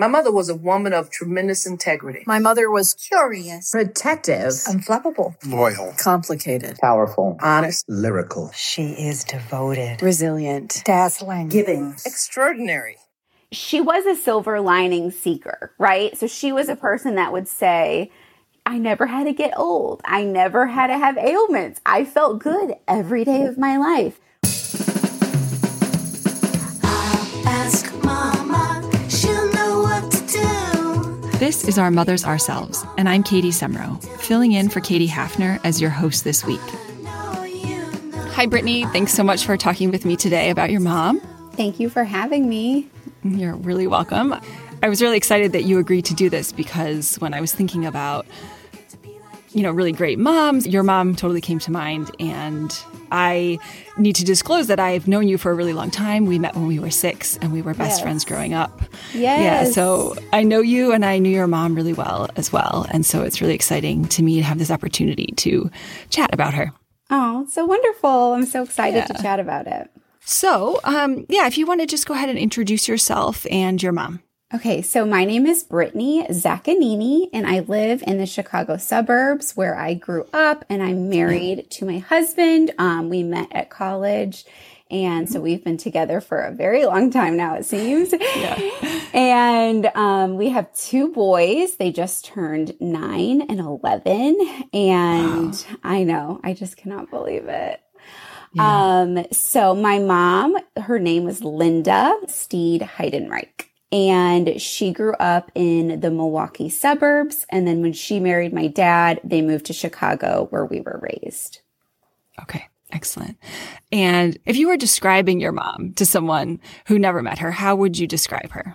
My mother was a woman of tremendous integrity. My mother was curious, protective, unflappable, loyal, complicated, powerful, honest, lyrical. She is devoted, resilient, dazzling, giving, extraordinary. She was a silver lining seeker, right? So she was a person that would say, I never had to get old. I never had to have ailments. I felt good every day of my life. This is Our Mothers Ourselves, and I'm Katie Semro, filling in for Katie Hafner as your host this week. Hi, Brittany. Thanks so much for talking with me today about your mom. Thank you for having me. You're really welcome. I was really excited that you agreed to do this because when I was thinking about, you know, really great moms, your mom totally came to mind. And I need to disclose that I've known you for a really long time. We met when we were six and we were best yes. friends growing up. Yes. Yeah. So I know you and I knew your mom really well as well. And so it's really exciting to me to have this opportunity to chat about her. Oh, so wonderful. I'm so excited yeah. to chat about it. So, um, yeah, if you want to just go ahead and introduce yourself and your mom. Okay, so my name is Brittany Zaccanini, and I live in the Chicago suburbs where I grew up, and I'm married to my husband. Um, we met at college, and so we've been together for a very long time now, it seems. Yeah. and um, we have two boys. They just turned nine and 11. And wow. I know, I just cannot believe it. Yeah. Um, so my mom, her name was Linda Steed Heidenreich and she grew up in the Milwaukee suburbs. And then when she married my dad, they moved to Chicago where we were raised. Okay. Excellent. And if you were describing your mom to someone who never met her, how would you describe her?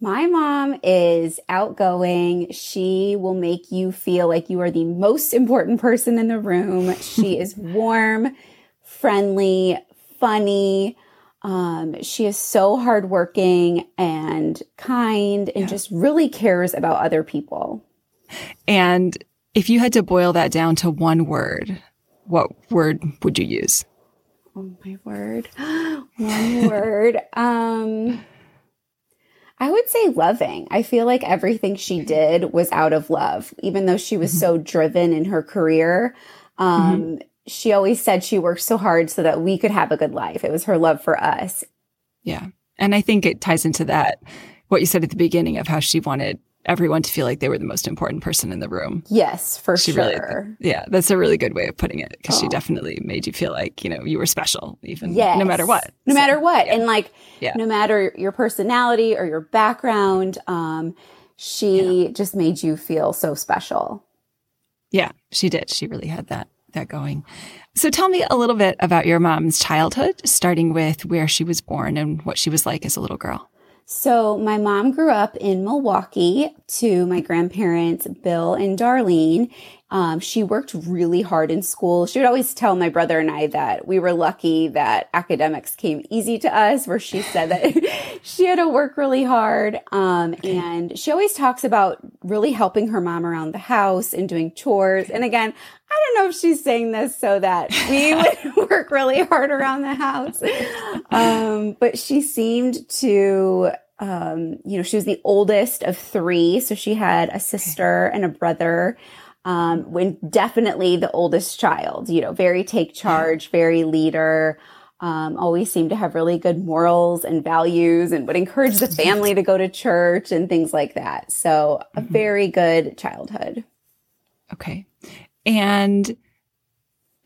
My mom is outgoing. She will make you feel like you are the most important person in the room. She is warm, friendly, funny. Um, she is so hardworking and kind and yeah. just really cares about other people. And if you had to boil that down to one word, what word would you use? Oh my word. one word. Um I would say loving. I feel like everything she did was out of love, even though she was mm-hmm. so driven in her career. Um, mm-hmm she always said she worked so hard so that we could have a good life. It was her love for us. Yeah. And I think it ties into that, what you said at the beginning of how she wanted everyone to feel like they were the most important person in the room. Yes, for she sure. Really, yeah, that's a really good way of putting it because oh. she definitely made you feel like, you know, you were special even yes. no matter what. No so, matter what. Yeah. And like yeah. no matter your personality or your background, um she yeah. just made you feel so special. Yeah, she did. She really had that that going. So tell me a little bit about your mom's childhood, starting with where she was born and what she was like as a little girl. So, my mom grew up in Milwaukee to my grandparents, Bill and Darlene. Um, she worked really hard in school. She would always tell my brother and I that we were lucky that academics came easy to us, where she said that she had to work really hard. Um, and she always talks about really helping her mom around the house and doing chores. And again, I don't know if she's saying this so that we would work really hard around the house. Um, but she seemed to, um, you know, she was the oldest of three. So she had a sister and a brother. Um, when definitely the oldest child, you know, very take charge, very leader. Um, always seemed to have really good morals and values and would encourage the family to go to church and things like that. So a mm-hmm. very good childhood. Okay. And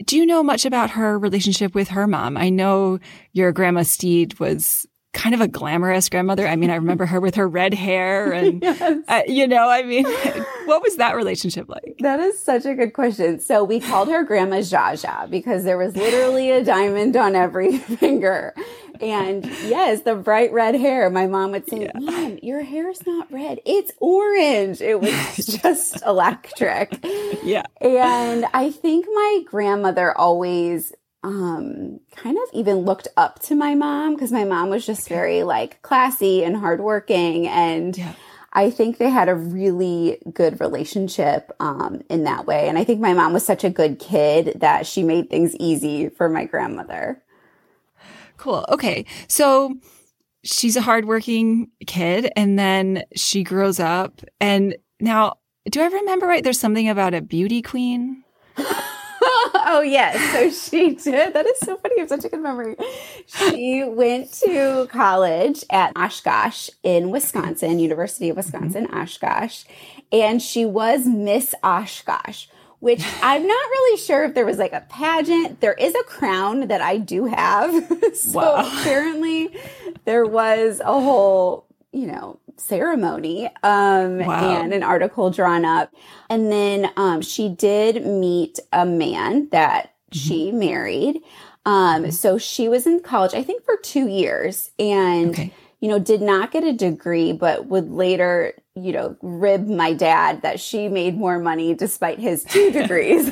do you know much about her relationship with her mom? I know your grandma Steed was kind of a glamorous grandmother. I mean, I remember her with her red hair and, yes. uh, you know, I mean, what was that relationship like? That is such a good question. So we called her Grandma Jaja because there was literally a diamond on every finger. And yes, the bright red hair. My mom would say, yeah. Mom, your hair's not red. It's orange. It was just electric. Yeah. And I think my grandmother always um kind of even looked up to my mom because my mom was just okay. very like classy and hardworking and yeah. I think they had a really good relationship um, in that way. And I think my mom was such a good kid that she made things easy for my grandmother. Cool. Okay. So she's a hardworking kid and then she grows up and now do I remember right? There's something about a beauty queen. oh yes, so she did. That is so funny. I have such a good memory. She went to college at Oshkosh in Wisconsin, University of Wisconsin, mm-hmm. Oshkosh, and she was Miss Oshkosh. Which I'm not really sure if there was like a pageant. There is a crown that I do have. so wow. apparently there was a whole, you know, ceremony um, wow. and an article drawn up. And then um, she did meet a man that mm-hmm. she married. Um, mm-hmm. So she was in college, I think, for two years and, okay. you know, did not get a degree, but would later you know, rib my dad that she made more money despite his two degrees.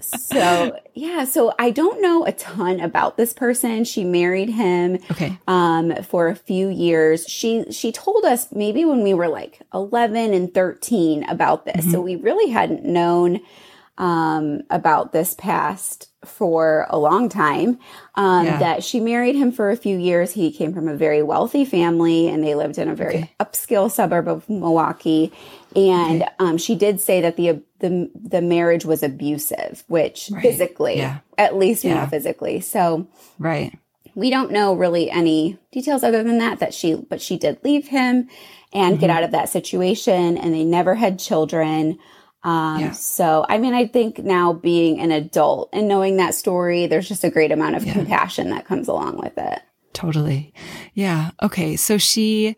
so yeah, so I don't know a ton about this person. She married him okay. um for a few years. She she told us maybe when we were like 11 and 13 about this. Mm-hmm. So we really hadn't known um about this past for a long time. Um, yeah. That she married him for a few years. He came from a very wealthy family and they lived in a very okay. upscale suburb of Milwaukee. And okay. um, she did say that the the the marriage was abusive, which right. physically, yeah. at least yeah. physically. So right, we don't know really any details other than that. That she, but she did leave him and mm-hmm. get out of that situation, and they never had children. Um, yeah. So, I mean, I think now being an adult and knowing that story, there's just a great amount of yeah. compassion that comes along with it. Totally. Yeah. Okay. So she,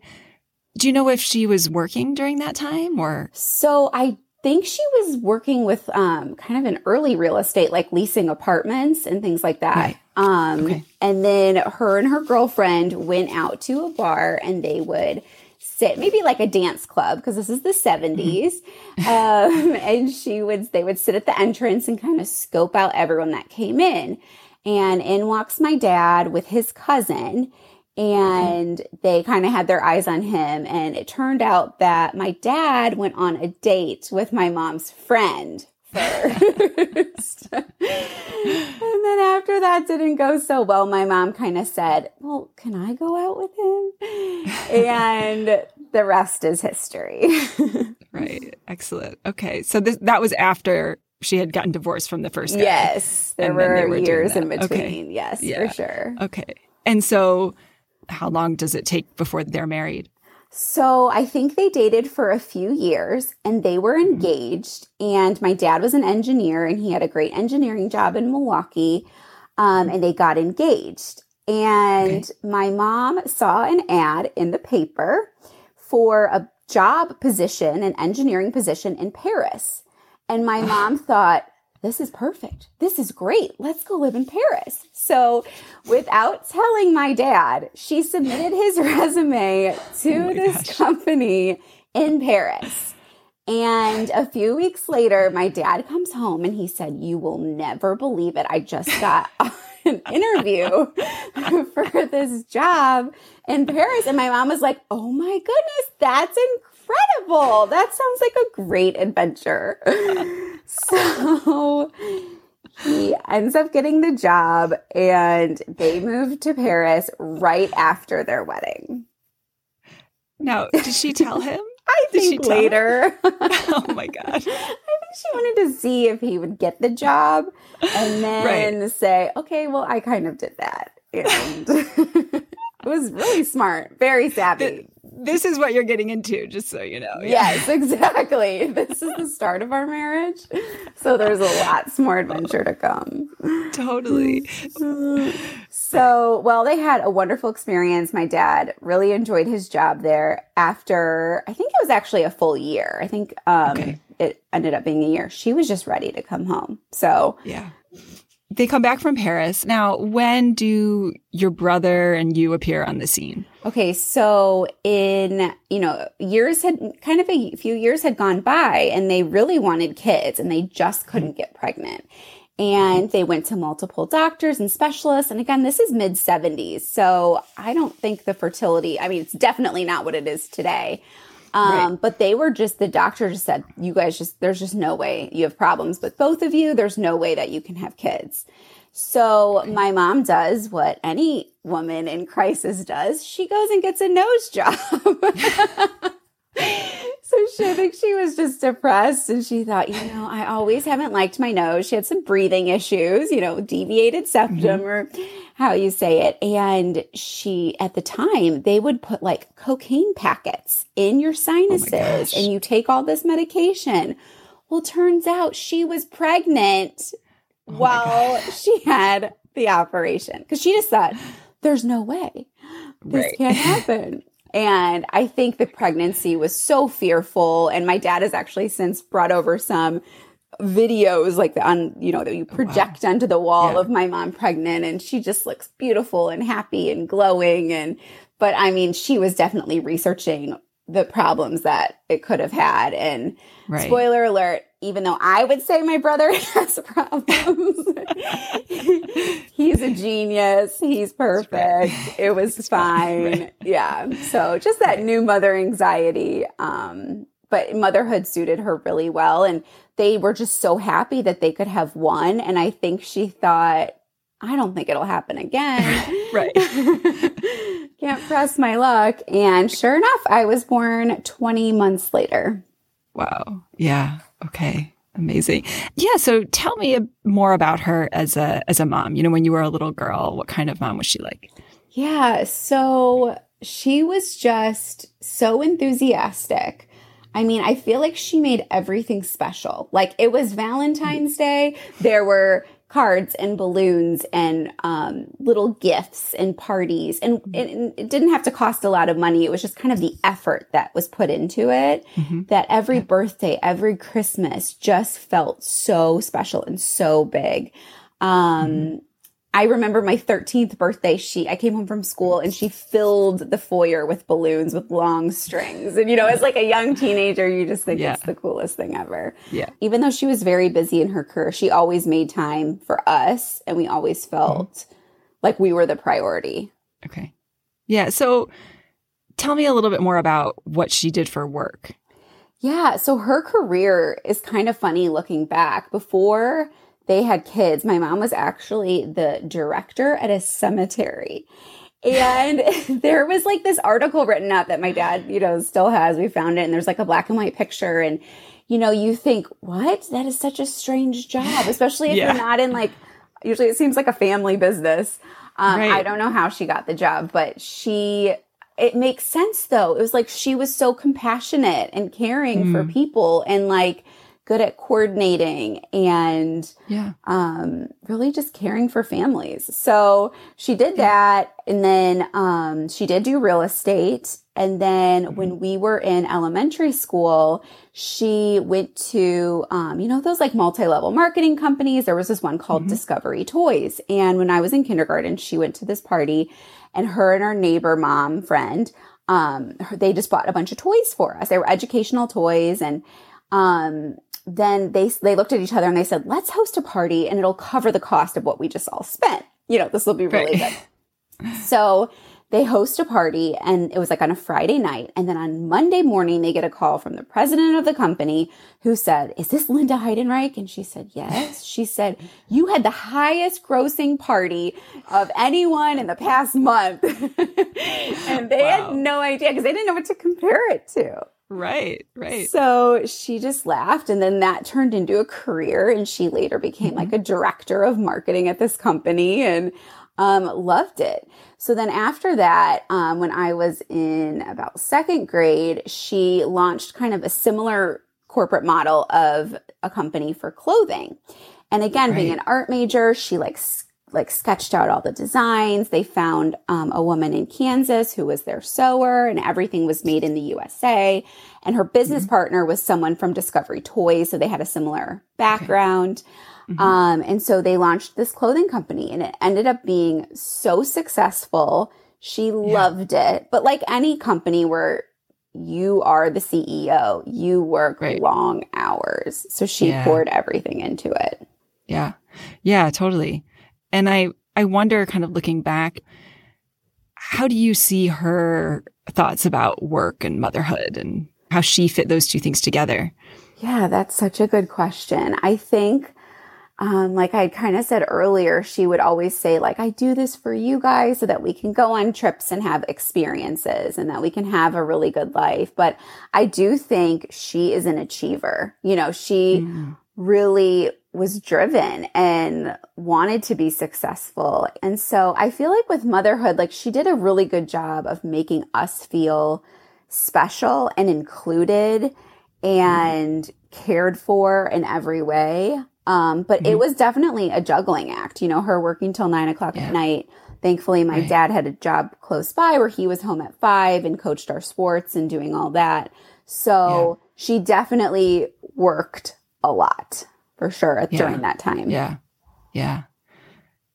do you know if she was working during that time or? So I think she was working with um, kind of an early real estate, like leasing apartments and things like that. Right. Um, okay. And then her and her girlfriend went out to a bar and they would sit, maybe like a dance club, because this is the 70s. Mm-hmm. Um, and she would, they would sit at the entrance and kind of scope out everyone that came in. And in walks my dad with his cousin and mm-hmm. they kind of had their eyes on him. And it turned out that my dad went on a date with my mom's friend first. and then after that didn't go so well, my mom kind of said, Well, can I go out with him? and the rest is history. right. Excellent. Okay. So this, that was after she had gotten divorced from the first guy. Yes. There were, were years in between. Okay. Yes, yeah. for sure. Okay. And so how long does it take before they're married? So I think they dated for a few years and they were mm-hmm. engaged. And my dad was an engineer and he had a great engineering job in Milwaukee. Um, and they got engaged. And okay. my mom saw an ad in the paper for a job position, an engineering position in Paris. And my mom thought, this is perfect. This is great. Let's go live in Paris. So, without telling my dad, she submitted his resume to oh this gosh. company in Paris. And a few weeks later, my dad comes home and he said, You will never believe it. I just got an interview for this job in Paris. And my mom was like, Oh my goodness, that's incredible. That sounds like a great adventure. so he ends up getting the job and they move to Paris right after their wedding. Now, did she tell him? I think later. oh my god! I think she wanted to see if he would get the job, and then right. say, "Okay, well, I kind of did that," and it was really smart, very savvy this is what you're getting into, just so you know. Yeah. Yes, exactly. this is the start of our marriage. So there's a lots more adventure to come. Totally. so, well, they had a wonderful experience. My dad really enjoyed his job there after, I think it was actually a full year. I think um, okay. it ended up being a year. She was just ready to come home. So, yeah they come back from Paris. Now, when do your brother and you appear on the scene? Okay, so in, you know, years had kind of a few years had gone by and they really wanted kids and they just couldn't mm-hmm. get pregnant. And they went to multiple doctors and specialists. And again, this is mid 70s. So I don't think the fertility, I mean, it's definitely not what it is today. Um, right. But they were just, the doctor just said, you guys just, there's just no way you have problems with both of you. There's no way that you can have kids. So my mom does what any woman in crisis does. She goes and gets a nose job. so she, I think she was just depressed and she thought, you know, I always haven't liked my nose. She had some breathing issues, you know, deviated septum mm-hmm. or how you say it. And she, at the time, they would put like cocaine packets in your sinuses oh and you take all this medication. Well, turns out she was pregnant oh while she had the operation because she just thought, there's no way this right. can't happen. And I think the pregnancy was so fearful. And my dad has actually since brought over some videos like the on you know that you project wow. onto the wall yeah. of my mom pregnant and she just looks beautiful and happy and glowing and but i mean she was definitely researching the problems that it could have had and right. spoiler alert even though i would say my brother has problems he's a genius he's perfect it was fine yeah so just that new mother anxiety um but motherhood suited her really well and they were just so happy that they could have one. And I think she thought, I don't think it'll happen again. right. Can't press my luck. And sure enough, I was born 20 months later. Wow. Yeah. Okay. Amazing. Yeah. So tell me more about her as a as a mom. You know, when you were a little girl, what kind of mom was she like? Yeah. So she was just so enthusiastic. I mean, I feel like she made everything special. Like it was Valentine's Day. There were cards and balloons and um, little gifts and parties. And it, it, didn't have to cost a lot of money. It was just kind of the effort that was put into it mm-hmm. that every birthday, every Christmas just felt so special and so big. Um, mm-hmm. I remember my 13th birthday, she, I came home from school and she filled the foyer with balloons with long strings. And, you know, as like a young teenager, you just think yeah. it's the coolest thing ever. Yeah. Even though she was very busy in her career, she always made time for us and we always felt mm-hmm. like we were the priority. Okay. Yeah. So tell me a little bit more about what she did for work. Yeah. So her career is kind of funny looking back. Before, they had kids. My mom was actually the director at a cemetery. And there was like this article written up that my dad, you know, still has. We found it and there's like a black and white picture. And, you know, you think, what? That is such a strange job, especially if yeah. you're not in like, usually it seems like a family business. Um, right. I don't know how she got the job, but she, it makes sense though. It was like she was so compassionate and caring mm. for people and like, good at coordinating and yeah. um, really just caring for families. So she did that. And then um, she did do real estate. And then mm-hmm. when we were in elementary school, she went to, um, you know, those like multi level marketing companies. There was this one called mm-hmm. Discovery Toys. And when I was in kindergarten, she went to this party and her and her neighbor mom friend, um, they just bought a bunch of toys for us. They were educational toys and, um, then they they looked at each other and they said, "Let's host a party and it'll cover the cost of what we just all spent. You know, this will be really right. good." so they host a party and it was like on a Friday night. And then on Monday morning, they get a call from the president of the company who said, Is this Linda Heidenreich? And she said, Yes. She said, You had the highest grossing party of anyone in the past month. and they wow. had no idea because they didn't know what to compare it to. Right, right. So she just laughed. And then that turned into a career. And she later became mm-hmm. like a director of marketing at this company and um, loved it. So then after that, um, when I was in about second grade, she launched kind of a similar corporate model of a company for clothing. And again, right. being an art major, she like like sketched out all the designs. They found um, a woman in Kansas who was their sewer, and everything was made in the USA. And her business mm-hmm. partner was someone from Discovery Toys, so they had a similar background. Okay. Mm-hmm. Um, and so they launched this clothing company, and it ended up being so successful. She yeah. loved it, but like any company where you are the CEO, you work right. long hours. So she yeah. poured everything into it. Yeah. Yeah, totally. And I, I wonder, kind of looking back, how do you see her thoughts about work and motherhood and how she fit those two things together? Yeah, that's such a good question. I think um, like I kind of said earlier, she would always say, like, I do this for you guys so that we can go on trips and have experiences and that we can have a really good life. But I do think she is an achiever. You know, she mm. really was driven and wanted to be successful. And so I feel like with motherhood, like she did a really good job of making us feel special and included and mm. cared for in every way. Um, but mm-hmm. it was definitely a juggling act, you know, her working till nine o'clock yeah. at night. Thankfully, my right. dad had a job close by where he was home at five and coached our sports and doing all that. So yeah. she definitely worked a lot for sure yeah. during that time. Yeah. Yeah.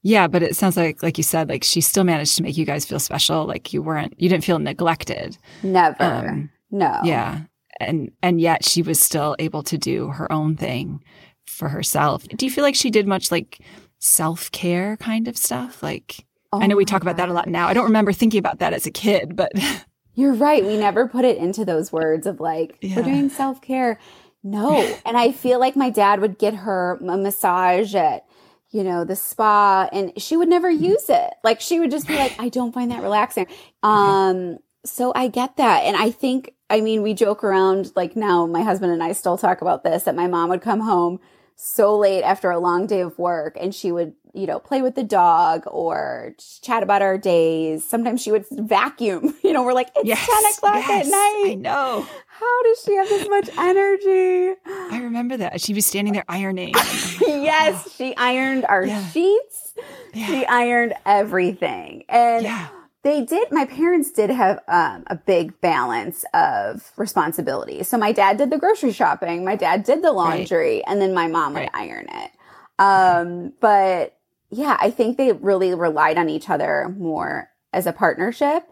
Yeah, but it sounds like, like you said, like she still managed to make you guys feel special. Like you weren't, you didn't feel neglected. Never. Um, no. Yeah. And, and yet she was still able to do her own thing for herself. Do you feel like she did much like self care kind of stuff? Like, oh I know we talk about that a lot now. I don't remember thinking about that as a kid, but. You're right. We never put it into those words of like, yeah. we're doing self care. No. and I feel like my dad would get her a massage at, you know, the spa and she would never mm-hmm. use it. Like she would just be like, I don't find that relaxing. Um, so I get that. And I think, I mean, we joke around like now my husband and I still talk about this that my mom would come home so late after a long day of work and she would, you know, play with the dog or chat about our days. Sometimes she would vacuum. You know, we're like, it's yes, 10 o'clock yes, at night. I know. How does she have this much energy? I remember that. She was standing there ironing. yes, she ironed our yeah. sheets. Yeah. She ironed everything. And yeah they did my parents did have um, a big balance of responsibility so my dad did the grocery shopping my dad did the laundry right. and then my mom would iron it um, but yeah i think they really relied on each other more as a partnership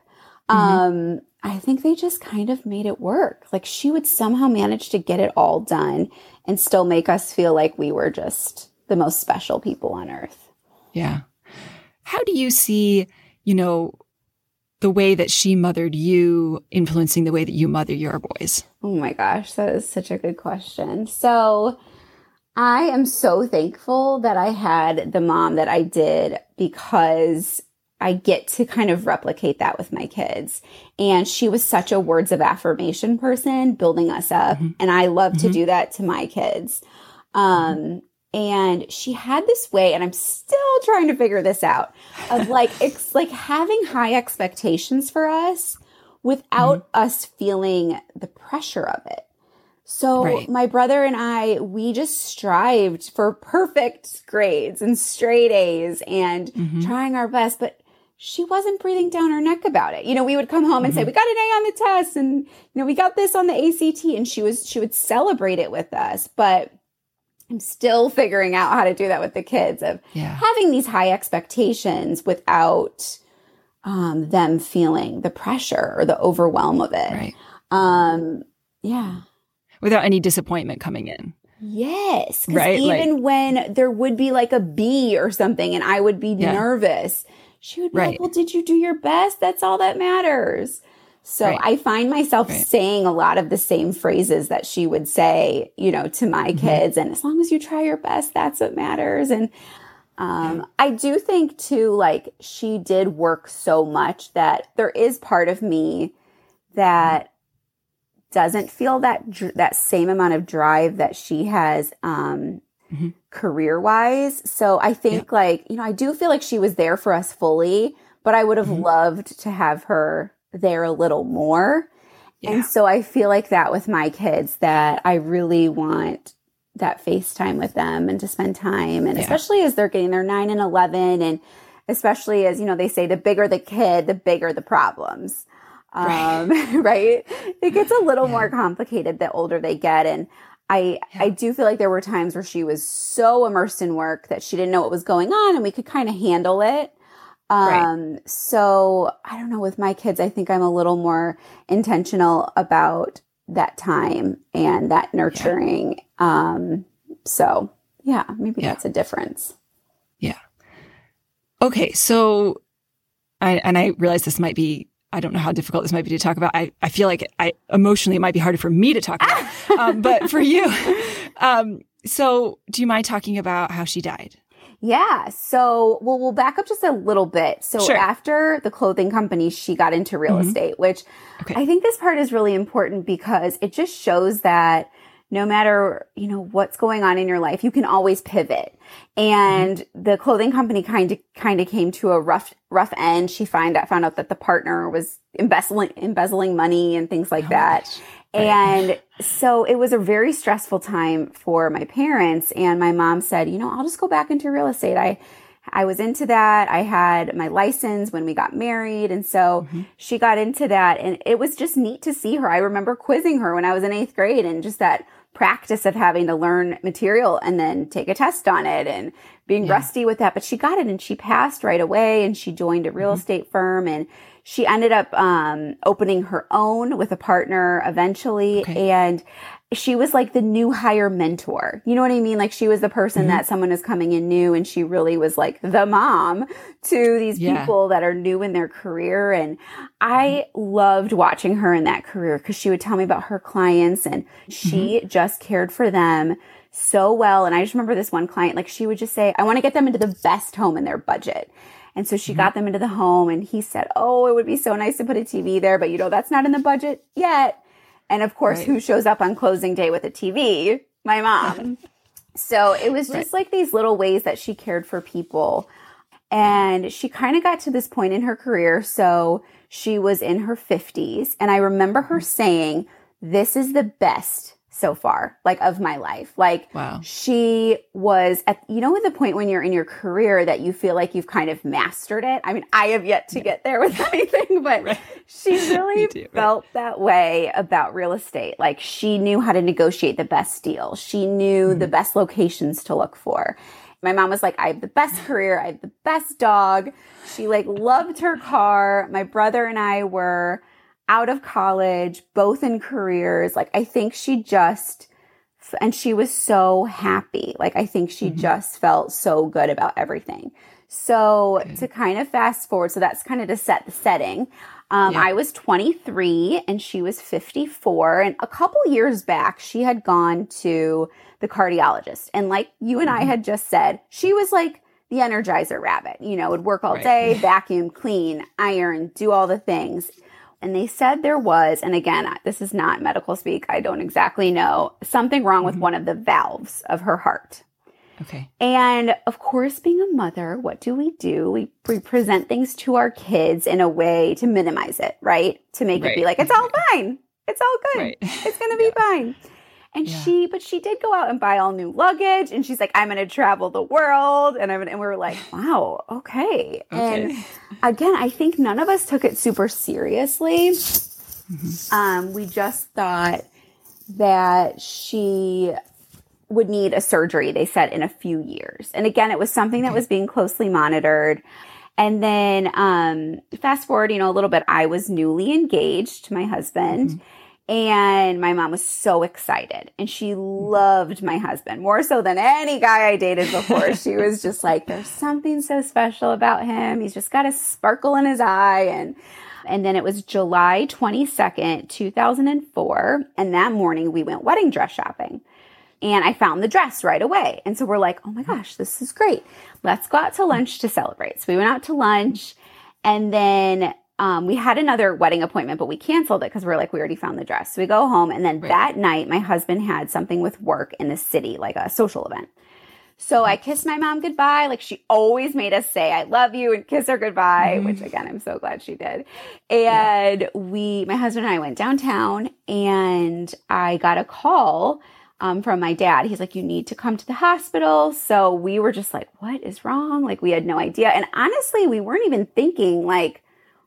mm-hmm. um, i think they just kind of made it work like she would somehow manage to get it all done and still make us feel like we were just the most special people on earth yeah how do you see you know the way that she mothered you influencing the way that you mother your boys? Oh my gosh, that is such a good question. So, I am so thankful that I had the mom that I did because I get to kind of replicate that with my kids. And she was such a words of affirmation person, building us up. Mm-hmm. And I love mm-hmm. to do that to my kids. Um, and she had this way and i'm still trying to figure this out of like it's like having high expectations for us without mm-hmm. us feeling the pressure of it so right. my brother and i we just strived for perfect grades and straight a's and mm-hmm. trying our best but she wasn't breathing down her neck about it. You know, we would come home and mm-hmm. say, we got an A on the test and, you know, we got this on the ACT and she was, she would celebrate it with us. But I'm still figuring out how to do that with the kids of yeah. having these high expectations without um, them feeling the pressure or the overwhelm of it. Right. Um, yeah. Without any disappointment coming in. Yes. Right. Even like, when there would be like a B or something and I would be yeah. nervous, she would be right. like, well, did you do your best? That's all that matters. So right. I find myself right. saying a lot of the same phrases that she would say, you know, to my mm-hmm. kids. And as long as you try your best, that's what matters. And um, yeah. I do think too, like she did work so much that there is part of me that doesn't feel that that same amount of drive that she has um, mm-hmm. career wise. So I think yeah. like you know I do feel like she was there for us fully, but I would have mm-hmm. loved to have her there a little more. Yeah. And so I feel like that with my kids that I really want that FaceTime with them and to spend time. And yeah. especially as they're getting their nine and 11 and especially as, you know, they say the bigger the kid, the bigger the problems. Um, right. right? It gets a little yeah. more complicated the older they get. And I, I do feel like there were times where she was so immersed in work that she didn't know what was going on and we could kind of handle it. Um, right. so I don't know with my kids, I think I'm a little more intentional about that time and that nurturing. Yeah. Um, so yeah, maybe yeah. that's a difference. Yeah. Okay. So I, and I realize this might be, I don't know how difficult this might be to talk about. I, I feel like I emotionally it might be harder for me to talk about, um, but for you, um, So, do you mind talking about how she died? Yeah. So, well, we'll back up just a little bit. So, Sure. after the clothing company, she got into real Mhm. estate, which Okay. I think this part is really important because it just shows that no matter, you know, what's going on in your life, you can always pivot. And the clothing company kind of kind of came to a rough rough end. She find out found out that the partner was embezzling embezzling money and things like Oh that. And so it was a very stressful time for my parents. And my mom said, you know, I'll just go back into real estate. I, I was into that. I had my license when we got married. And so Mhm. she got into that. And it was just neat to see her. I remember quizzing her when I was in eighth grade and just that practice of having to learn material and then take a test on it and being Yeah. rusty with that. But she got it and she passed right away and she joined a real Mhm. estate firm and she ended up um, opening her own with a partner eventually. Okay. And she was like the new hire mentor. You know what I mean? Like she was the person Mhm. that someone is coming in new and she really was like the mom to these Yeah. people that are new in their career. And I loved watching her in that career because she would tell me about her clients and she just cared for them so well. And I just remember this one client, like she would just say, I want to get them into the best home in their budget. And so she Mhm. got them into the home and he said, Oh, it would be so nice to put a TV there, but you know, that's not in the budget yet. And of course, Right. who shows up on closing day with a TV? My mom. so it was just like these little ways that she cared for people. And she kind of got to this point in her career. So she was in her 50s. And I remember her mm-hmm. saying, This is the best so far, like of my life. Like, Wow. she was at, you know, at the point when you're in your career that you feel like you've kind of mastered it. I mean, I have yet to get there with anything, but Right. she really too, right. felt that way about real estate. Like she knew how to negotiate the best deal. She knew Mm-hmm. the best locations to look for. My mom was like, I have the best career. I have the best dog. She like loved her car. My brother and I were out of college, both in careers. Like I think she just, and she was so happy. Like I think she Mhm. just felt so good about everything. So Good. to kind of fast forward, so that's kind of to set the setting. Um, Yeah. I was 23 and she was 54. And a couple years back, she had gone to the cardiologist. And like you and I Mhm. had just said, she was like the energizer rabbit, you know, would work all Right. day, vacuum, clean, iron, do all the things. And they said there was, and again, this is not medical speak, I don't exactly know, something wrong with Mhm. one of the valves of her heart. Okay. And of course, being a mother, what do we do? We, we present things to our kids in a way to minimize it, right? To make it be like, it's all fine. It's all good. Right. It's going to be fine. And Yeah. she, but she did go out and buy all new luggage. And she's like, I'm going to travel the world. And I'm, and we were like, wow, okay. And again, I think none of us took it super seriously. Mhm. Um, we just thought that she would need a surgery, they said, in a few years. And again, it was something that was being closely monitored. And then um, fast forward, you know, a little bit, I was newly engaged to my husband. Mhm. And my mom was so excited and she loved my husband more so than any guy I dated before. she was just like, there's something so special about him. He's just got a sparkle in his eye. And, and then it was July 22nd, 2004. And that morning we went wedding dress shopping and I found the dress right away. And so we're like, oh my gosh, this is great. Let's go out to lunch to celebrate. So we went out to lunch and then um, we had another wedding appointment, but we canceled it because we are like, we already found the dress. So we go home. And then Right. that night, my husband had something with work in the city, like a social event. So I kissed my mom goodbye. Like she always made us say, I love you and kiss her goodbye, Mhm. which again, I'm so glad she did. And we, my husband and I went downtown and I got a call um, from my dad. He's like, you need to come to the hospital. So we were just like, what is wrong? Like we had no idea. And honestly, we weren't even thinking like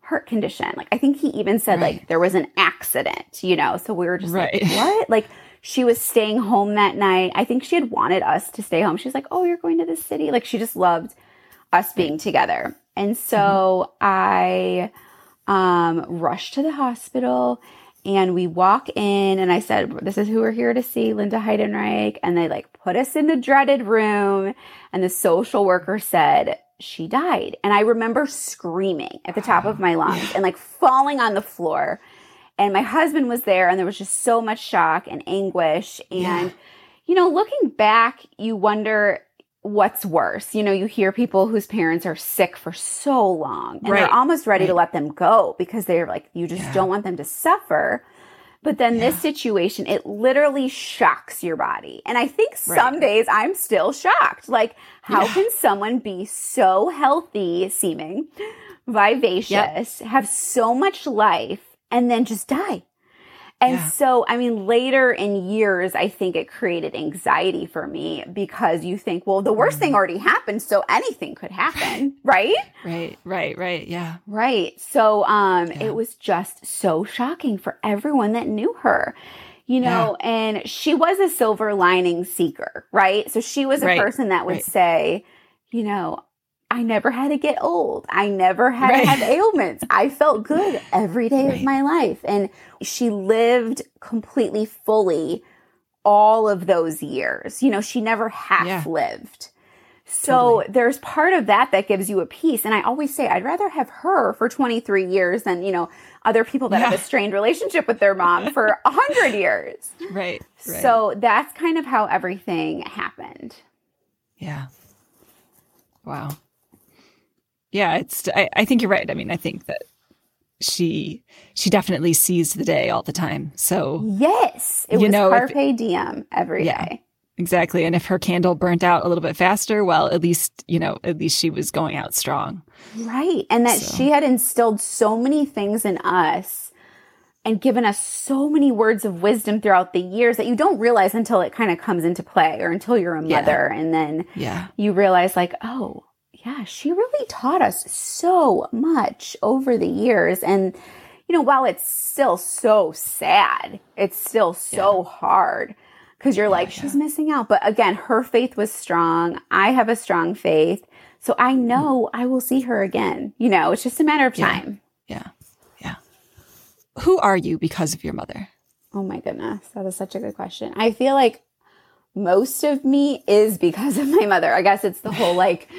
heart condition. Like I think he even said Right. like there was an accident, you know? So we were just Right. like, what? Like she was staying home that night. I think she had wanted us to stay home. She's like, oh, you're going to the city. Like she just loved us being together. And so I um, rushed to the hospital and we walk in and I said, this is who we're here to see, Linda Heidenreich. And they like put us in the dreaded room and the social worker said, she died. And I remember screaming at the top of my lungs and like falling on the floor. And my husband was there and there was just so much shock and anguish. And Yeah. you know, looking back, you wonder what's worse. You know, you hear people whose parents are sick for so long and Right. they're almost ready to let them go because they're like, you just Yeah. don't want them to suffer. But then this situation, it literally shocks your body. And I think some Right. days I'm still shocked. Like, how Yeah. can someone be so healthy seeming, vivacious, have so much life, and then just die? And Yeah. so, I mean, later in years, I think it created anxiety for me because you think, well, the worst Mm. thing already happened, so anything could happen, right? Right, right, right. Yeah. Right. So um Yeah. it was just so shocking for everyone that knew her. You know, and she was a silver lining seeker, right? So she was a Right, person that would right. say, you know, I never had to get old. I never had Right. to have ailments. I felt good every day of my life. And she lived completely fully all of those years. You know, she never half Yeah. lived. So Totally. there's part of that that gives you a peace. And I always say, I'd rather have her for 23 years than, you know, other people that have a strained relationship with their mom for 100 years. Right. right. So that's kind of how everything happened. Yeah. Wow. Yeah, it's I, I think you're right. I mean, I think that she she definitely seize the day all the time. So Yes. It You was know, if- carpe diem every day. Yeah. exactly. And if her candle burnt out a little bit faster, well, at least, you know, at least she was going out strong. Right. And that So- she had instilled so many things in us and given us so many words of wisdom throughout the years that you don't realize until it kind of comes into play or until you're a Yeah. mother. And then Yeah. you realize, like, oh, yeah, she really taught us so much over the years. And, you know, while it's still so sad, it's still so hard because you're like, she's missing out. But again, her faith was strong. I have a strong faith. So I mm-hmm. know I will see her again. You know, it's just a matter of Yeah. time. Yeah. Yeah. Who are you because of your mother? Oh my goodness. That is such a good question. I feel like most of me is because of my mother. I guess it's the whole like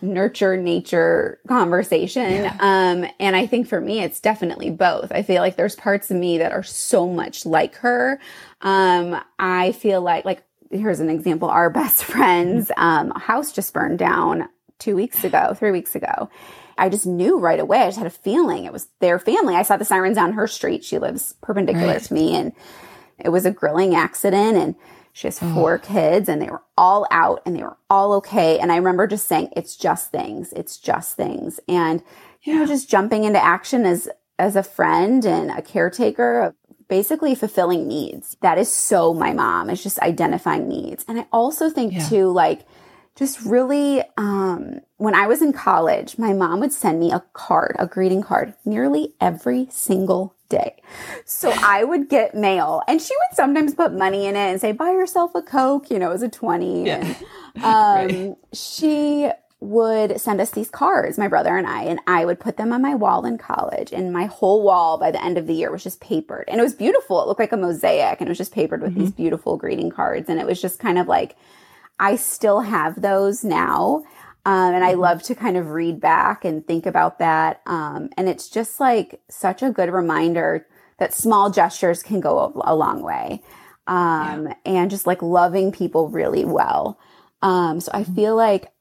nurture nature conversation. Um, and I think for me, it's definitely both. I feel like there's parts of me that are so much like her. Um, I feel like, like, here's an example. Our best friend's um, house just burned down two weeks ago, three weeks ago. I just knew right away. I just had a feeling it was their family. I saw the sirens on her street. She lives perpendicular Right. to me and it was a grilling accident and she has four kids and they were all out and they were all okay. And I remember just saying, it's just things. It's just things. And, you know, just jumping into action as, as a friend and a caretaker, basically fulfilling needs. That is so my mom is just identifying needs. And I also think Yeah. too, like, just really um when i was in college my mom would send me a card a greeting card nearly every single day. So i would get mail and she would sometimes put money in it and say buy yourself a coke you know as a 20 Yeah. and um she would send us these cards my brother and i and i would put them on my wall in college and my whole wall by the end of the year was just papered. And it was beautiful. It looked like a mosaic and it was just papered with these beautiful greeting cards and it was just kind of like I still have those now. Um, and I love to kind of read back and think about that. Um, and it's just like such a good reminder that small gestures can go a, a long way. Um, and just like loving people really well. Um, so I feel like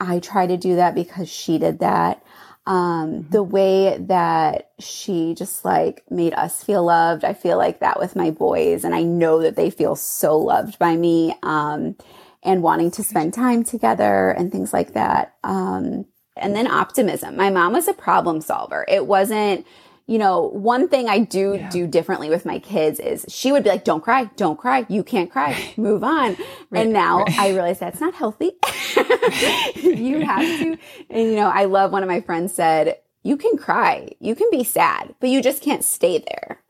I try to do that because she did that. Um, the way that she just like made us feel loved, I feel like that with my boys, and I know that they feel so loved by me. And wanting to spend time together and things like that. Um, and then optimism. My mom was a problem solver. It wasn't, you know, one thing I do Yeah. do differently with my kids is she would be like, don't cry, don't cry. You can't cry. Move on. and now I realize that's not healthy. you have to. And, you know, I love one of my friends said, you can cry, you can be sad, but you just can't stay there.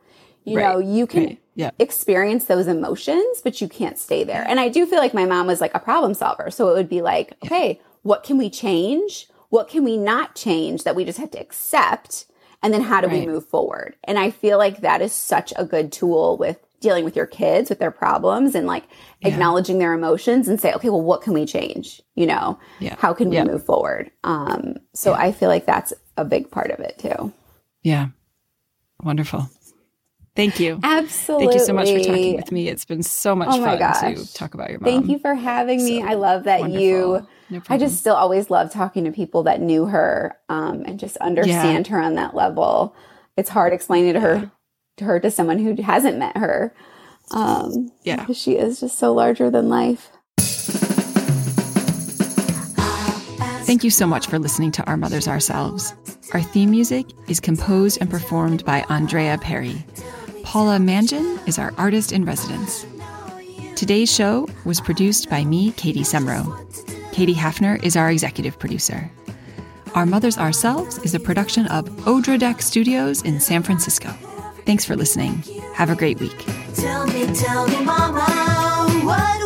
You Right, know, you can right, yeah. experience those emotions, but you can't stay there. And I do feel like my mom was like a problem solver. So it would be like, okay, what can we change? What can we not change that we just have to accept? And then how do we move forward? And I feel like that is such a good tool with dealing with your kids, with their problems and like acknowledging their emotions and say, okay, well, what can we change? You know, Yeah. how can we Yeah. move forward? Um, so I feel like that's a big part of it too. Yeah. Wonderful. Thank you. Absolutely. Thank you so much for talking with me. It's been so much Oh fun gosh. to talk about your mom. Thank you for having me. So I love that wonderful. you. No I just still always love talking to people that knew her um, and just understand her on that level. It's hard explaining to her to her to someone who hasn't met her. Um, Yeah. she is just so larger than life. Thank you so much for listening to Our Mothers Ourselves. Our theme music is composed and performed by Andrea Perry. Paula Mangan is our artist in residence. Today's show was produced by me, Katie Semro. Katie Hafner is our executive producer. Our Mothers Ourselves is a production of Odra Deck Studios in San Francisco. Thanks for listening. Have a great week. Tell me, tell me, mama, what